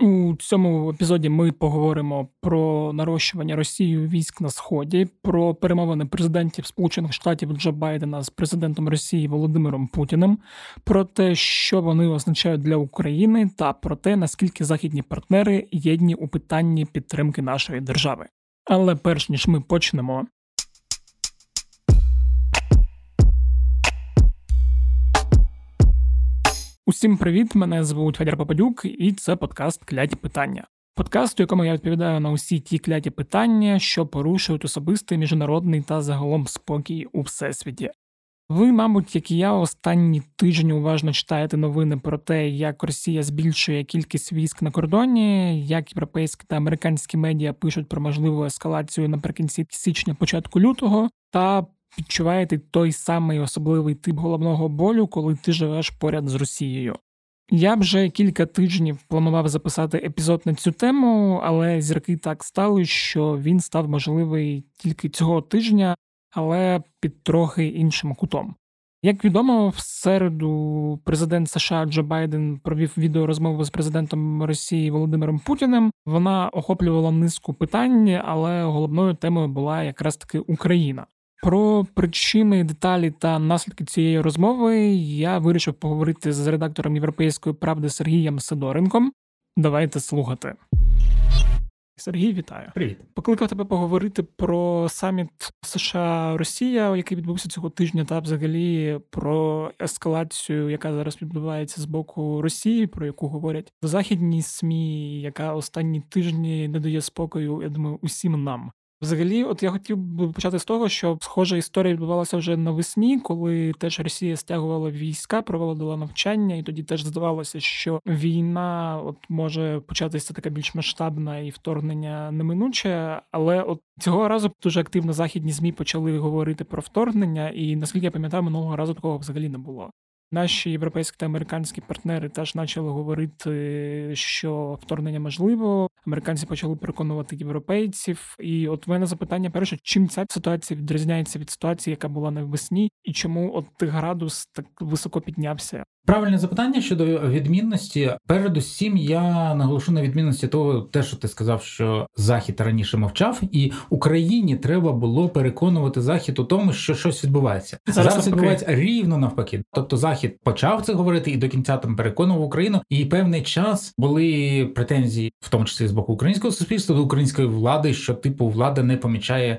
У цьому епізоді ми поговоримо про нарощування Росією військ на сході, про перемовини президентів Сполучених Штатів Джо Байдена з президентом Росії Володимиром Путіним, про те, що вони означають для України, та про те, наскільки західні партнери єдні у питанні підтримки нашої держави. Але перш ніж ми почнемо, Усім привіт! Мене звуть Федір Попадюк, і це подкаст Кляті питання. Подкаст, у якому я відповідаю на усі ті кляті питання, що порушують особистий міжнародний та загалом спокій у всесвіті. Ви, мабуть, як і я, останні тижні уважно читаєте новини про те, як Росія збільшує кількість військ на кордоні, як європейські та американські медіа пишуть про можливу ескалацію наприкінці січня, початку лютого, та відчуваєте той самий особливий тип головного болю, коли ти живеш поряд з Росією. Я вже кілька тижнів планував записати епізод на цю тему, але зірки так стали, що він став можливий тільки цього тижня, але під трохи іншим кутом. Як відомо, в середу президент США Джо Байден провів відеорозмову з президентом Росії Володимиром Путіним. Вона охоплювала низку питань, але головною темою була якраз таки Україна. Про причини, деталі та наслідки цієї розмови я вирішив поговорити з редактором Європейської правди Сергієм Сидоренком. Давайте слухати. Сергій, вітаю. Привіт. Покликав тебе поговорити про саміт США Росія, який відбувся цього тижня, та взагалі про ескалацію, яка зараз відбувається з боку Росії, про яку говорять в західній СМІ, яка останні тижні не дає спокою, я думаю, усім нам. Взагалі, от я хотів би почати з того, що схожа історія відбувалася вже навесні, коли теж Росія стягувала війська, проводила навчання, і тоді теж здавалося, що війна от може початися така більш масштабна і вторгнення неминуче. Але от цього разу дуже активно західні змі почали говорити про вторгнення, і наскільки я пам'ятаю, минулого разу такого взагалі не було. Наші європейські та американські партнери теж почали говорити, що вторгнення можливо. Американці почали переконувати європейців. І от в мене запитання перше, чим ця ситуація відрізняється від ситуації, яка була навесні, і чому от градус так високо піднявся? Правильне запитання щодо відмінності. Передусім, я наголошу на відмінності того, те, що ти сказав, що захід раніше мовчав, і Україні треба було переконувати захід у тому, що щось відбувається. Зараз, Зараз відбувається рівно навпаки. Тобто захід почав це говорити і до кінця там переконував Україну. І певний час були претензії, в тому числі з боку українського суспільства до української влади, що типу влада не помічає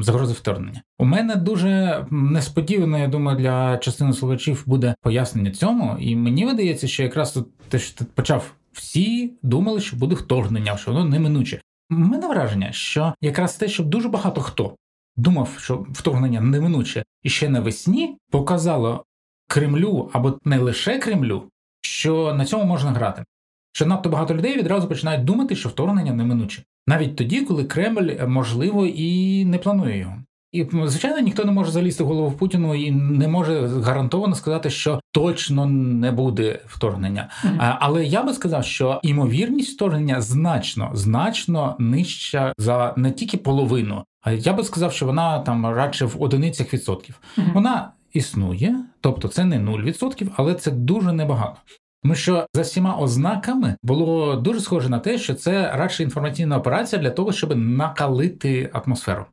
загрози вторгнення. У мене дуже несподівано, я думаю, для частини слухачів буде пояснення цьому, і мені видається, що якраз тут те, що ти почав, всі думали, що буде вторгнення, що воно неминуче. Мене враження, що якраз те, що дуже багато хто думав, що вторгнення неминуче, і ще навесні показало Кремлю або не лише Кремлю, що на цьому можна грати. Що надто багато людей відразу починають думати, що вторгнення неминуче, навіть тоді, коли Кремль можливо і не планує його. І звичайно, ніхто не може залізти в голову Путіну і не може гарантовано сказати, що точно не буде вторгнення. Mm-hmm. Але я би сказав, що імовірність вторгнення значно значно нижча за не тільки половину, а я би сказав, що вона там радше в одиницях відсотків. Mm-hmm. Вона існує, тобто це не 0%, але це дуже небагато. Тому що за всіма ознаками було дуже схоже на те, що це радше інформаційна операція для того, щоб накалити атмосферу.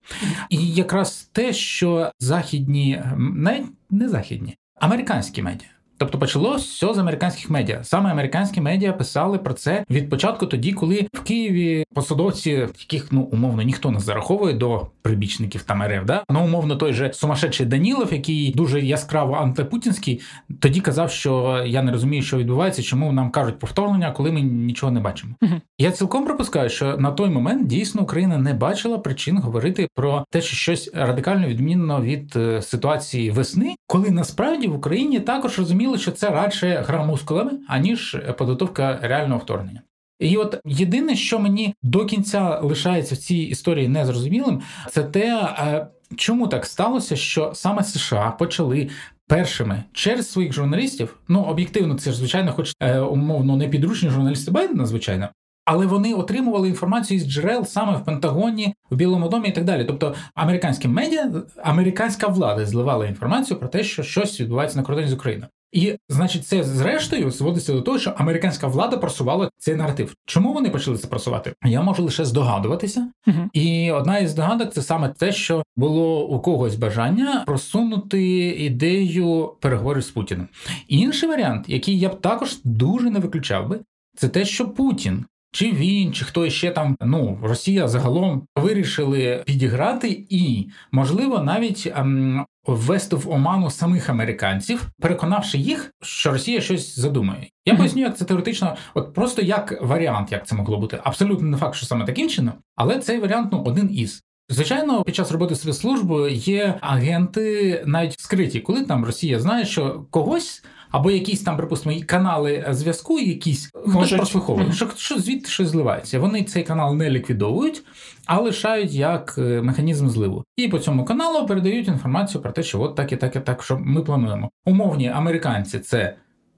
І якраз те, що західні, навіть не західні, американські медіа. Тобто почалось все з американських медіа. Саме американські медіа писали про це від початку, тоді, коли в Києві посадовці, яких ну умовно ніхто не зараховує до прибічників там РФ, да ну умовно той же сумасшедший Данілов, який дуже яскраво антипутінський, тоді казав, що я не розумію, що відбувається, чому нам кажуть про вторгнення, коли ми нічого не бачимо. uh Я цілком припускаю, що на той момент дійсно Україна не бачила причин говорити про те, що щось радикально відмінно від е, ситуації весни, коли насправді в Україні також розуміли, що це радше гра мускулами, аніж підготовка реального вторгнення. І от єдине, що мені до кінця лишається в цій історії незрозумілим, це те, е, чому так сталося, що саме США почали. Першими через своїх журналістів, ну об'єктивно, це ж звичайно, хоч е, умовно не підручні журналісти Байдена, звичайно, але вони отримували інформацію з джерел саме в Пентагоні, в Білому домі і так далі. Тобто американські медіа, американська влада зливала інформацію про те, що щось відбувається на кордоні з Україною. І, значить, це зрештою зводиться до того, що американська влада просувала цей наратив. Чому вони почали це просувати? Я можу лише здогадуватися. Угу. І одна із здогадок це саме те, що було у когось бажання просунути ідею переговорів з Путіним. Інший варіант, який я б також дуже не виключав би, це те, що Путін. Чи він, чи хто ще там, ну Росія загалом вирішили підіграти і, можливо, навіть ем, ввести в оману самих американців, переконавши їх, що Росія щось задумає. Я mm-hmm. поясню, як це теоретично, от просто як варіант, як це могло бути. Абсолютно не факт, що саме таким чином, але цей варіант ну один із. Звичайно, під час роботи спецслужби є агенти навіть скриті, коли там Росія знає, що когось або якісь там, припустимо, канали зв'язку, якісь хтось прослуховує, що що звідти щось зливається. Вони цей канал не ліквідовують, а лишають як е, механізм зливу. І по цьому каналу передають інформацію про те, що от так і так і так, що ми плануємо. Умовні американці це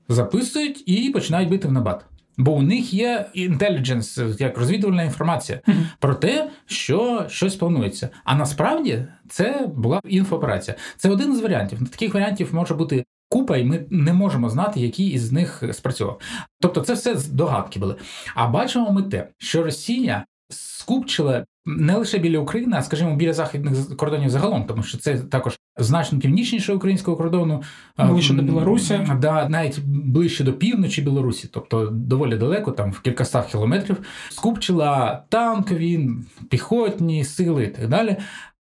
записують і починають бити в набат. Бо у них є інтелідженс, як розвідувальна інформація mm-hmm. про те, що щось планується. А насправді це була інфооперація. Це один з варіантів. Таких варіантів може бути купа, і ми не можемо знати, який із них спрацював. Тобто, це все догадки були. А бачимо ми те, що Росія скупчила не лише біля України, а скажімо, біля західних кордонів загалом, тому що це також значно північніше українського кордону, ближче до Білорусі, да, навіть ближче до півночі Білорусі, тобто доволі далеко, там в кількастах кілометрів, скупчила танкові, піхотні сили і так далі.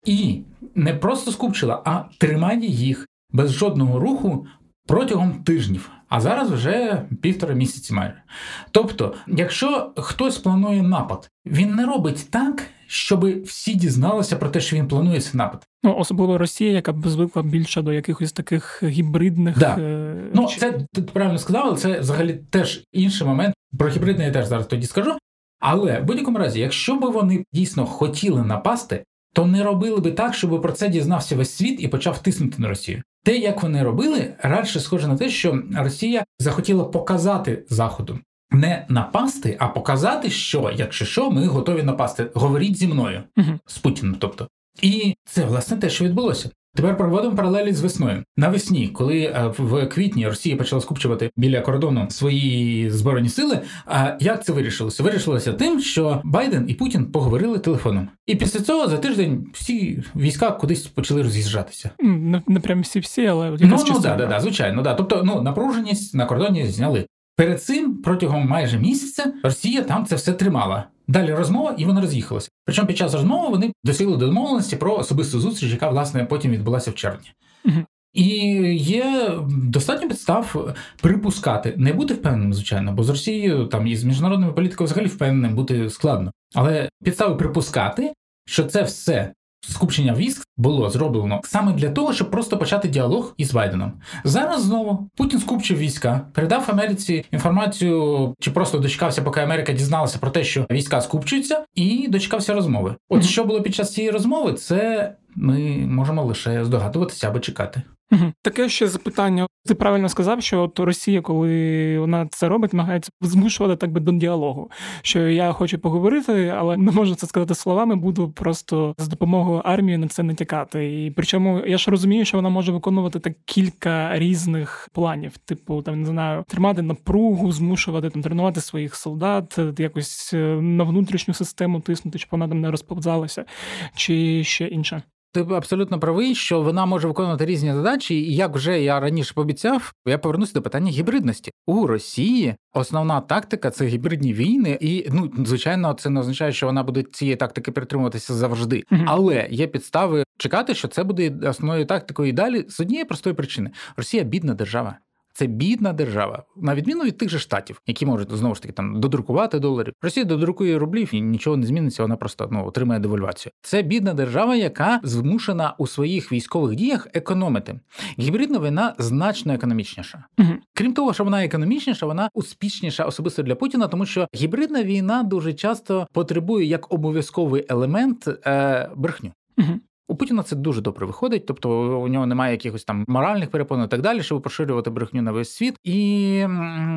І не просто скупчила, а тримає їх без жодного руху протягом тижнів, а зараз вже півтора місяці майже. Тобто, якщо хтось планує напад, він не робить так, щоб всі дізналися про те, що він планує цей напад. Ну, особливо Росія, яка б звикла більше до якихось таких гібридних. Да. Е... Ну, це ти правильно сказав, але це взагалі теж інший момент. Про гібридне я теж зараз тоді скажу. Але в будь-якому разі, якщо б вони дійсно хотіли напасти, то не робили би так, щоб про це дізнався весь світ і почав тиснути на Росію. Те, як вони робили, радше схоже на те, що Росія захотіла показати Заходу. Не напасти, а показати, що, якщо що, ми готові напасти. Говоріть зі мною uh з Путіним. Тобто, і це власне те, що відбулося. Тепер проводимо паралелі з весною. Навесні, коли е, в квітні Росія почала скупчувати біля кордону свої збройні сили. А як це вирішилося? Вирішилося тим, що Байден і Путін поговорили телефоном, і після цього за тиждень всі війська кудись почали роз'їжджатися. Не, не прям всі всі, але ну, ну да, да, да, звичайно, да. Тобто, ну напруженість на кордоні зняли. Перед цим протягом майже місяця Росія там це все тримала. Далі розмова, і вони роз'їхалися. Причому під час розмови вони досягли домовленості про особисту зустріч, яка власне потім відбулася в червні. І є достатньо підстав припускати, не бути впевненим, звичайно, бо з Росією там і з міжнародними політикою взагалі впевненим бути складно. Але підстави припускати, що це все скупчення військ було зроблено саме для того, щоб просто почати діалог із Байденом. Зараз знову Путін скупчив війська, передав Америці інформацію, чи просто дочекався, поки Америка дізналася про те, що війська скупчуються, і дочекався розмови. От що було під час цієї розмови, це ми можемо лише здогадуватися або чекати. Таке ще запитання. Ти правильно сказав, що от Росія, коли вона це робить, намагається змушувати так би до діалогу. Що я хочу поговорити, але не можу це сказати словами, буду просто з допомогою армії на це не тікати. І причому я ж розумію, що вона може виконувати так кілька різних планів, типу там не знаю, тримати напругу, змушувати там тренувати своїх солдат, якось е, на внутрішню систему тиснути, щоб вона там не розповзалася, чи ще інше. Ти абсолютно правий, що вона може виконувати різні задачі, і як вже я раніше пообіцяв, я повернуся до питання гібридності у Росії. Основна тактика це гібридні війни, і ну звичайно, це не означає, що вона буде цієї тактики притримуватися завжди. mm Але є підстави чекати, що це буде основною тактикою і далі з однієї простої причини: Росія бідна держава. Це бідна держава, на відміну від тих же штатів, які можуть знову ж таки там додрукувати доларів. Росія додрукує рублів і нічого не зміниться. Вона просто ну отримає девальвацію. Це бідна держава, яка змушена у своїх військових діях економити. Гібридна війна значно економічніша. Угу. Крім того, що вона економічніша, вона успішніша особисто для Путіна, тому що гібридна війна дуже часто потребує як обов'язковий елемент е, брехню. Угу. У Путіна це дуже добре виходить, тобто у нього немає якихось там моральних перепон і так далі, щоб поширювати брехню на весь світ. І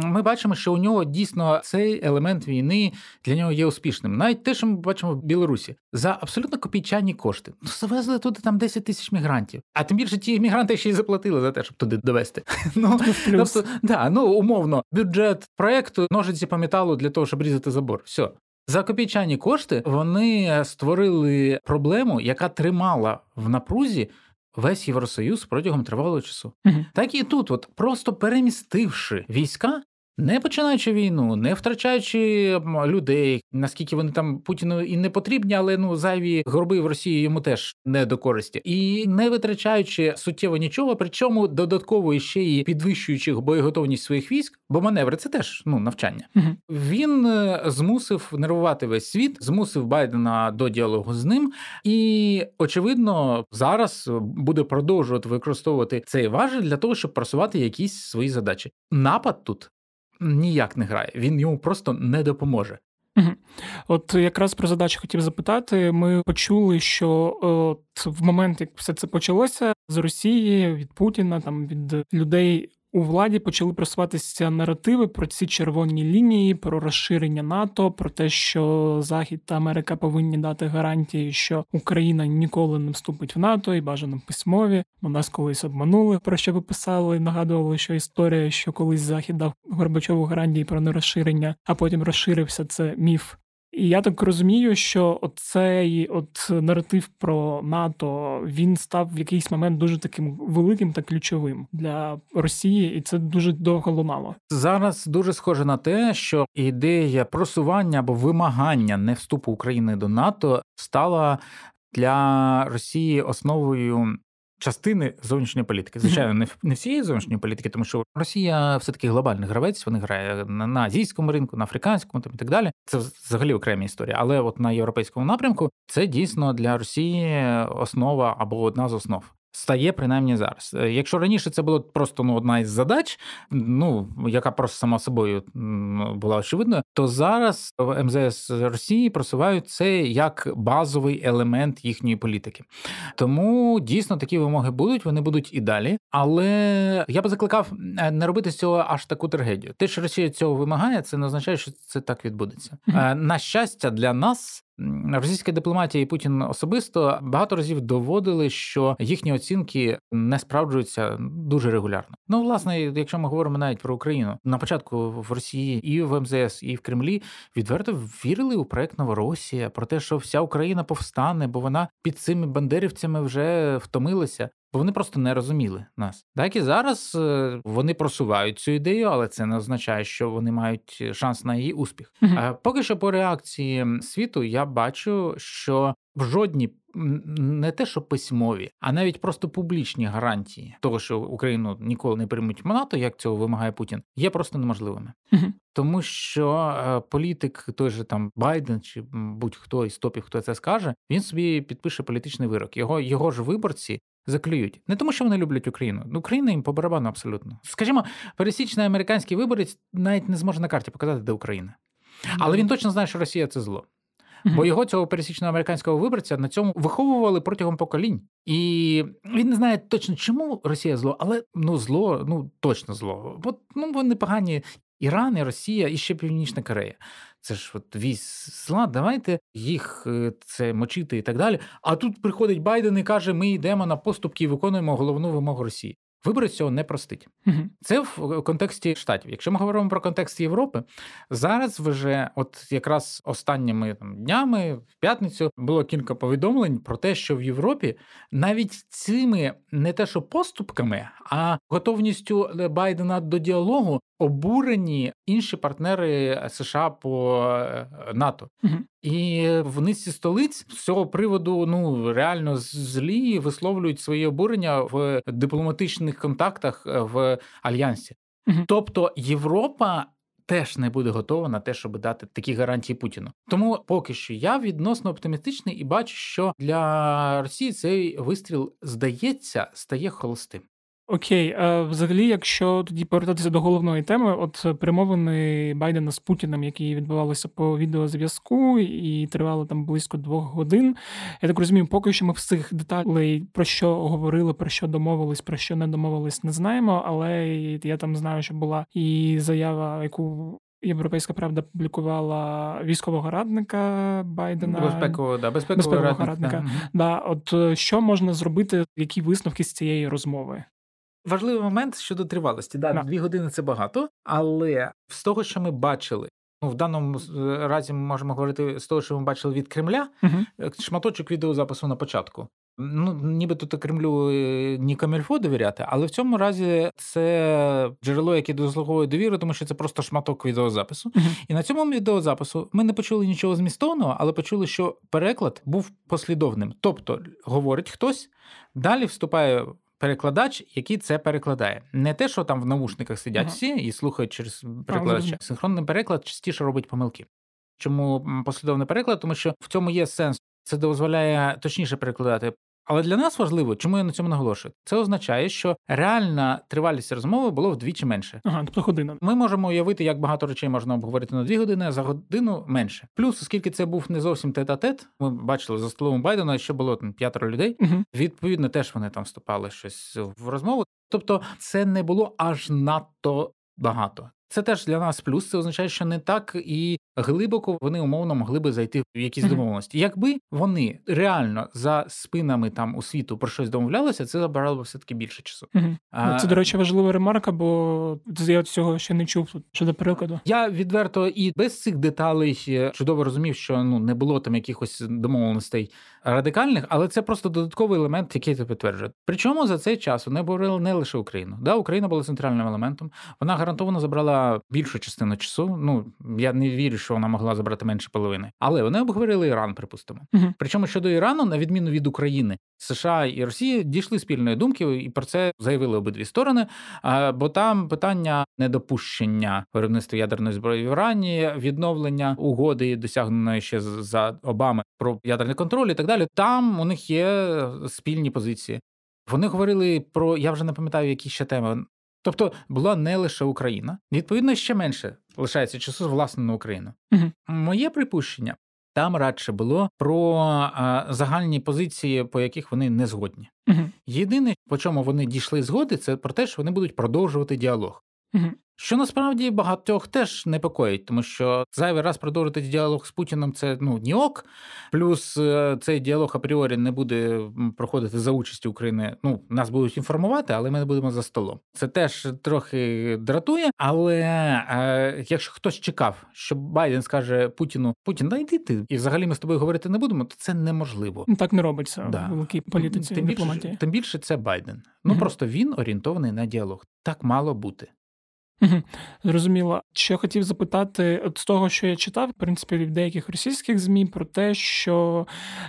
ми бачимо, що у нього дійсно цей елемент війни для нього є успішним. Навіть те, що ми бачимо в Білорусі, за абсолютно копійчані кошти. Ну, завезли туди там 10 тисяч мігрантів. А тим більше ті мігранти ще й заплатили за те, щоб туди довести. Ну, тобто, да, ну умовно, бюджет проекту ножиці по металу для того, щоб різати забор. Все. За копійчані кошти вони створили проблему, яка тримала в напрузі весь Євросоюз протягом тривалого часу. uh Так і тут, от просто перемістивши війська, не починаючи війну, не втрачаючи людей, наскільки вони там Путіну і не потрібні, але ну зайві горби в Росії йому теж не до користі, і не витрачаючи суттєво нічого, причому додатково ще й підвищуючи боєготовність своїх військ, бо маневри це теж ну навчання. Угу. Він е, змусив нервувати весь світ, змусив Байдена до діалогу з ним, і очевидно зараз буде продовжувати використовувати цей важель для того, щоб просувати якісь свої задачі. Напад тут ніяк не грає, він йому просто не допоможе. От якраз про задачу хотів запитати. Ми почули, що от в момент, як все це почалося з Росії від Путіна, там від людей у владі почали просуватися наративи про ці червоні лінії, про розширення НАТО, про те, що Захід та Америка повинні дати гарантії, що Україна ніколи не вступить в НАТО і бажано письмові. Бо нас колись обманули, про що ви писали, нагадували, що історія, що колись Захід дав Горбачову гарантії про нерозширення, а потім розширився це міф. І я так розумію, що оцей от наратив про НАТО він став в якийсь момент дуже таким великим та ключовим для Росії, і це дуже довго лунало. Зараз дуже схоже на те, що ідея просування або вимагання не вступу України до НАТО стала для Росії основою частини зовнішньої політики. Звичайно, не не всієї зовнішньої політики, тому що Росія все таки глобальний гравець. Вони грає на, на азійському ринку, на африканському там і так далі. Це взагалі окремі історія. Але от на європейському напрямку це дійсно для Росії основа або одна з основ. Стає принаймні зараз. Е, якщо раніше це було просто ну, одна із задач, ну яка просто сама собою була очевидною, то зараз в МЗС Росії просувають це як базовий елемент їхньої політики. Тому дійсно такі вимоги будуть, вони будуть і далі. Але я би закликав е, не робити з цього аж таку трагедію. Те, що Росія цього вимагає, це не означає, що це так відбудеться. Mm-hmm. На щастя, для нас Російська дипломатія і Путін особисто багато разів доводили, що їхні оцінки не справджуються дуже регулярно. Ну, власне, якщо ми говоримо навіть про Україну, на початку в Росії і в МЗС, і в Кремлі відверто вірили у проект Новоросія про те, що вся Україна повстане, бо вона під цими бандерівцями вже втомилася бо вони просто не розуміли нас. Так і зараз е, вони просувають цю ідею, але це не означає, що вони мають шанс на її успіх. А поки що по реакції світу я бачу, що в жодній не те, що письмові, а навіть просто публічні гарантії того, що Україну ніколи не приймуть в НАТО, як цього вимагає Путін, є просто неможливими, uh тому що е, політик, той же там Байден чи будь-хто із топів, хто це скаже, він собі підпише політичний вирок. Його його ж виборці заклюють. Не тому, що вони люблять Україну. Ну, Україна їм по барабану абсолютно. Скажімо, пересічний американський виборець навіть не зможе на карті показати, де Україна. Але він точно знає, що Росія це зло. Бо його цього пересічного американського виборця на цьому виховували протягом поколінь, і він не знає точно, чому Росія зло, але ну зло, ну точно зло. Бо ну вони погані Іран, і Росія і ще Північна Корея. Це ж от вісь зла, давайте їх е, це мочити і так далі. А тут приходить Байден і каже: ми йдемо на поступки і виконуємо головну вимогу Росії. Виборець цього не простить. uh Це в контексті штатів. Якщо ми говоримо про контекст Європи, зараз вже, от якраз останніми там днями, в п'ятницю, було кілька повідомлень про те, що в Європі навіть цими не те, що поступками, а готовністю Байдена до діалогу обурені інші партнери США по е, НАТО. uh І в низці столиць з цього приводу ну реально злі висловлюють своє обурення в дипломатичних контактах е, в альянсі. Угу. Тобто Європа. Теж не буде готова на те, щоб дати такі гарантії Путіну. Тому поки що я відносно оптимістичний і бачу, що для Росії цей вистріл здається стає холостим. Окей, а взагалі, якщо тоді повертатися до головної теми, от перемовини Байдена з Путіним, які відбувалися по відеозв'язку і тривали там близько двох годин. Я так розумію, поки що ми всіх деталей про що говорили, про що домовились, про що не домовились, не знаємо. Але я там знаю, що була і заява, яку Європейська правда публікувала військового радника Байдена безпекового да, безпекового, безпекового радника. радника. Да. От е, що можна зробити, які висновки з цієї розмови? Важливий момент щодо тривалості. Да, да. Дві години це багато, але з того, що ми бачили. Ну, в даному разі ми можемо говорити з того, що ми бачили від Кремля, uh-huh. шматочок відеозапису на початку. Ну, нібито Кремлю е, ні камільфо довіряти, але в цьому разі це джерело, яке дослуговує довіри, тому що це просто шматок відеозапису. Uh-huh. І на цьому відеозапису ми не почули нічого змістовного, але почули, що переклад був послідовним. Тобто говорить хтось, далі вступає перекладач, який це перекладає. Не те, що там в наушниках сидять всі і слухають через перекладача. Синхронний переклад частіше робить помилки. Чому послідовний переклад? Тому що в цьому є сенс. Це дозволяє точніше перекладати але для нас важливо, чому я на цьому наголошую? Це означає, що реальна тривалість розмови було вдвічі менше. Ага, тобто година. Ми можемо уявити, як багато речей можна обговорити на дві години, а за годину менше. Плюс, оскільки це був не зовсім тет-а-тет, ми бачили за столом Байдена, що було там п'ятеро людей. Угу. Відповідно, теж вони там вступали щось в розмову. Тобто, це не було аж надто багато. Це теж для нас плюс. Це означає, що не так і глибоко вони умовно могли би зайти в якісь домовленості. Якби вони реально за спинами там у світу про щось домовлялися, це забирало б все таки більше часу. А, Це, до речі, важлива ремарка, бо я цього ще не чув тут щодо перекладу. Я відверто і без цих деталей е, чудово розумів, що ну не було там якихось домовленостей радикальних, але це просто додатковий елемент, який це підтверджує. Причому за цей час вони говорили не лише Україну. Да, Україна була центральним елементом. Вона гарантовано забрала більшу частину часу. Ну я не вірю, що вона могла забрати менше половини, але вони обговорили Іран, припустимо. uh Причому щодо Ірану, на відміну від України, США і Росії дійшли спільної думки, і про це заявили обидві сторони. Бо там питання недопущення виробництва ядерної зброї в Ірані, відновлення угоди, досягненої ще за Обами про ядерний контроль і так далі. Там у них є спільні позиції. Вони говорили про я вже не пам'ятаю, які ще теми. Тобто була не лише Україна, відповідно, ще менше лишається часу власне на Україну. Угу. Моє припущення там радше було про а, загальні позиції, по яких вони не згодні. Угу. Єдине, по чому вони дійшли згоди, це про те, що вони будуть продовжувати діалог. Угу. Що насправді багатьох теж непокоїть, тому що зайвий раз продовжити діалог з Путіним це ну ні ок. Плюс е, цей діалог апріорі не буде проходити за участі України. Ну нас будуть інформувати, але ми не будемо за столом. Це теж трохи дратує. Але е, якщо хтось чекав, що Байден скаже Путіну Путін, да йди ти, і взагалі ми з тобою говорити не будемо, то це неможливо. Ну, так не робиться да. в великій політиці. Тим більше, тим більше це Байден. Ну mm просто він орієнтований на діалог. Так мало бути. Зрозуміло. Ще хотів запитати от з того, що я читав, в принципі, від деяких російських змі про те, що,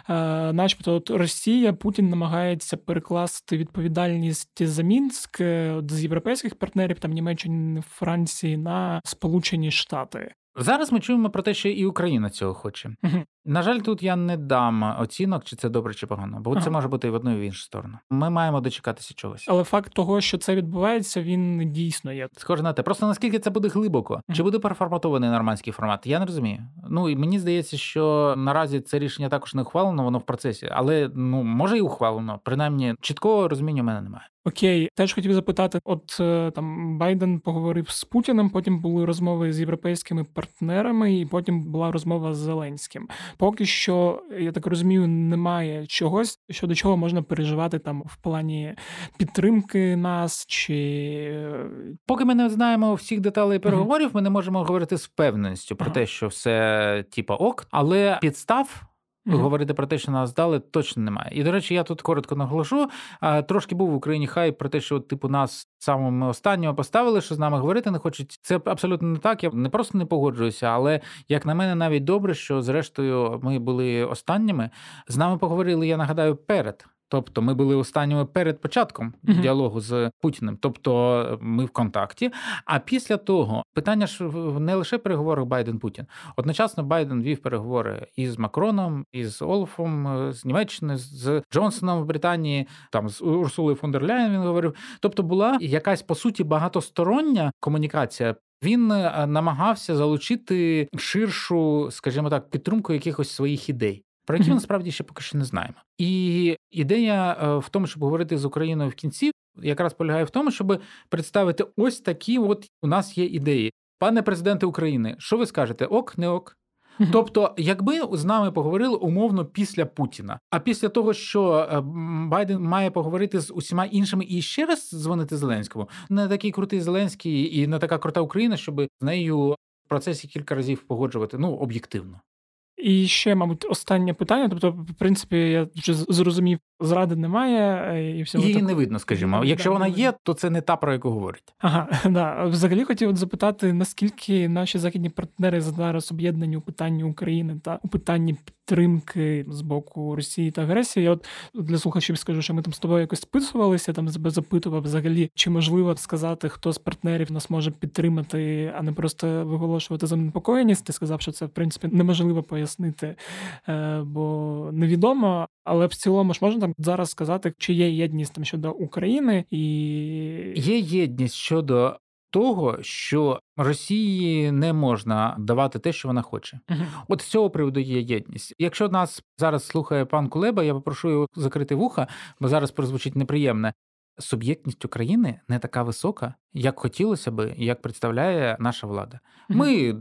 е, начебто, от Росія Путін намагається перекласти відповідальність за Мінськ е, от, з європейських партнерів, там Німеччини, Франції на Сполучені Штати. Зараз ми чуємо про те, що і Україна цього хоче. Угу. На жаль, тут я не дам оцінок, чи це добре, чи погано, бо ага. це може бути і в одну і в іншу сторону. Ми маємо дочекатися чогось. Але факт того, що це відбувається, він дійсно є. Схоже на те. Просто наскільки це буде глибоко, ага. чи буде переформатований нормандський формат? Я не розумію. Ну і мені здається, що наразі це рішення також не ухвалено, воно в процесі, але ну може і ухвалено. Принаймні чіткого розуміння в мене немає. Окей, теж хотів запитати: от е, там Байден поговорив з Путіним, потім були розмови з європейськими партнерами, і потім була розмова з Зеленським. Поки що, я так розумію, немає чогось, щодо чого можна переживати там в плані підтримки нас чи е, поки ми не знаємо всіх деталей переговорів, ми не можемо говорити з впевненістю про те, що все типа ок, але підстав. Mm-hmm. Говорити про те, що нас здали, точно немає. І до речі, я тут коротко наголошу. Трошки був в Україні хай про те, що типу нас самими останнього поставили, що з нами говорити не хочуть. Це абсолютно не так. Я не просто не погоджуюся, але як на мене, навіть добре, що зрештою ми були останніми. З нами поговорили. Я нагадаю, перед Тобто ми були останніми перед початком uh-huh. діалогу з Путіним, тобто ми в контакті. А після того питання ж не лише переговори Байден-Путін. Одночасно Байден вів переговори із Макроном, із Олафом з Німеччини, з Джонсоном в Британії, там з Урсулою фон дер Ляєн він говорив. Тобто була якась по суті багатостороння комунікація. Він е, намагався залучити ширшу, скажімо так, підтримку якихось своїх ідей про які ми насправді ще поки що не знаємо. І ідея е, в тому, щоб говорити з Україною в кінці, якраз полягає в тому, щоб представити ось такі: от у нас є ідеї. Пане президенте України, що ви скажете? Ок, не ок? Тобто, якби з нами поговорили умовно після Путіна, а після того, що е, Байден має поговорити з усіма іншими і ще раз дзвонити Зеленському, не такий крутий Зеленський і не така крута Україна, щоб з нею в процесі кілька разів погоджувати ну об'єктивно. І ще, мабуть, останнє питання. Тобто, в принципі, я вже зрозумів, зради немає е, і всього її так... не видно, скажімо. Якщо вона є, то це не та про яку говорить. Ага, да. Взагалі хотів запитати, наскільки наші західні партнери зараз об'єднані у питанні України та у питанні підтримки з боку Росії та агресії. Я от для слухачів скажу, що ми там з тобою якось списувалися. Там тебе запитував взагалі, чи можливо сказати, хто з партнерів нас може підтримати, а не просто виголошувати за занепокоєність. Ти сказав, що це в принципі неможливо пояснити, е, бо невідомо. Але в цілому ж можна там зараз сказати, чи є єдність там щодо України і є єдність щодо того, що Росії не можна давати те, що вона хоче. Uh-huh. От з цього приводу є єдність. Якщо нас зараз слухає пан Кулеба, я попрошу його закрити вуха, бо зараз прозвучить неприємне. Суб'єктність України не така висока, як хотілося би, як представляє наша влада. Ми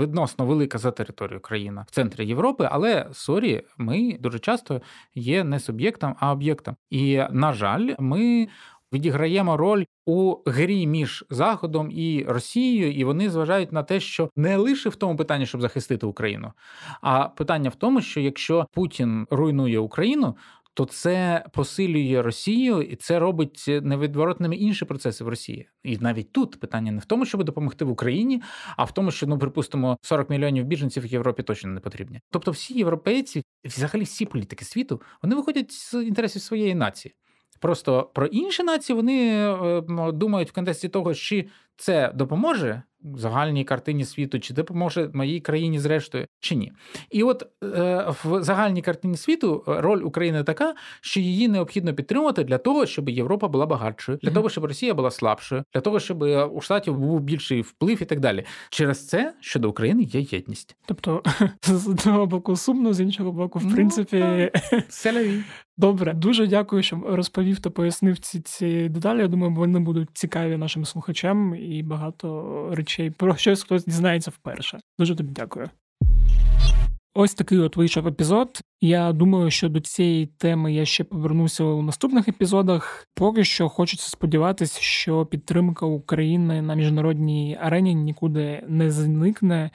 відносно велика за територію країна в центрі Європи, але sorry, ми дуже часто є не суб'єктом, а об'єктом. І на жаль, ми відіграємо роль у грі між Заходом і Росією, і вони зважають на те, що не лише в тому питанні, щоб захистити Україну, а питання в тому, що якщо Путін руйнує Україну. То це посилює Росію, і це робить невідворотними інші процеси в Росії. І навіть тут питання не в тому, щоб допомогти в Україні, а в тому, що ну припустимо 40 мільйонів біженців в Європі точно не потрібні. Тобто, всі європейці, взагалі всі політики світу, вони виходять з інтересів своєї нації. Просто про інші нації вони е, думають в контексті того, чи це допоможе загальній картині світу, чи допоможе моїй країні зрештою, чи ні. І от е, в загальній картині світу е, роль України така, що її необхідно підтримувати для того, щоб Європа була багатшою, для того, щоб Росія була слабшою, для того, щоб е, у штатів був більший вплив і так далі. Через це щодо України є єдність. Тобто з одного боку сумно, з іншого боку, в ну, принципі, селяві. Добре, дуже дякую, що розповів та пояснив ці ці деталі. Я думаю, вони будуть цікаві нашим слухачам і багато речей про щось хтось дізнається вперше. Дуже тобі дякую. Ось такий от вийшов епізод. Я думаю, що до цієї теми я ще повернуся у наступних епізодах. Поки що хочеться сподіватися, що підтримка України на міжнародній арені нікуди не зникне.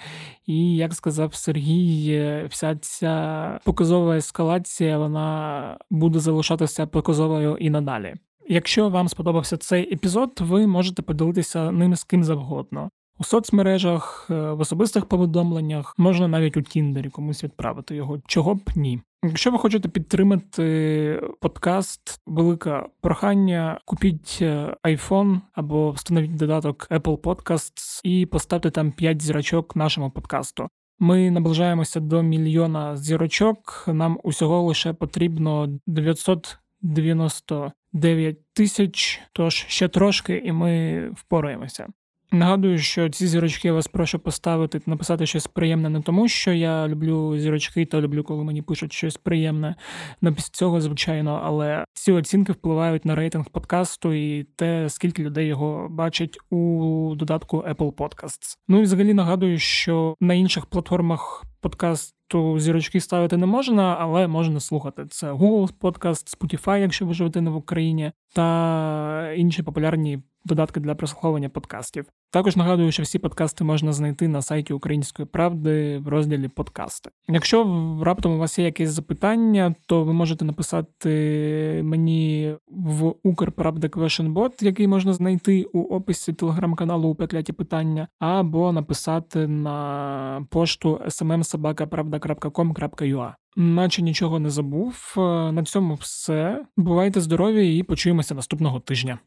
І як сказав Сергій, вся ця показова ескалація вона буде залишатися показовою і надалі. Якщо вам сподобався цей епізод, ви можете поділитися ним з ким завгодно. У соцмережах, е, в особистих повідомленнях, можна навіть у Тіндері комусь відправити його, чого б ні. Якщо ви хочете підтримати подкаст, велике прохання, купіть е, iPhone або встановіть додаток Apple Podcasts і поставте там 5 зірочок нашому подкасту. Ми наближаємося до мільйона зірочок. Нам усього лише потрібно 999 тисяч. Тож ще трошки, і ми впораємося. Нагадую, що ці зірочки я вас прошу поставити, написати щось приємне не тому, що я люблю зірочки та люблю, коли мені пишуть щось приємне на після цього, звичайно, але ці оцінки впливають на рейтинг подкасту і те, скільки людей його бачать у додатку Apple Podcasts. Ну і взагалі нагадую, що на інших платформах подкасту зірочки ставити не можна, але можна слухати. Це Google Podcast, Spotify, якщо ви живете не в Україні, та інші популярні додатки для прослуховування подкастів. Також нагадую, що всі подкасти можна знайти на сайті Української правди в розділі подкасти. Якщо раптом у вас є якесь запитання, то ви можете написати мені в Укрправда Квешенбот, який можна знайти у описі телеграм-каналу у пекляті питання, або написати на пошту smmsobakapravda.com.ua. наче нічого не забув. Е, на цьому все. Бувайте здорові і почуємося наступного тижня.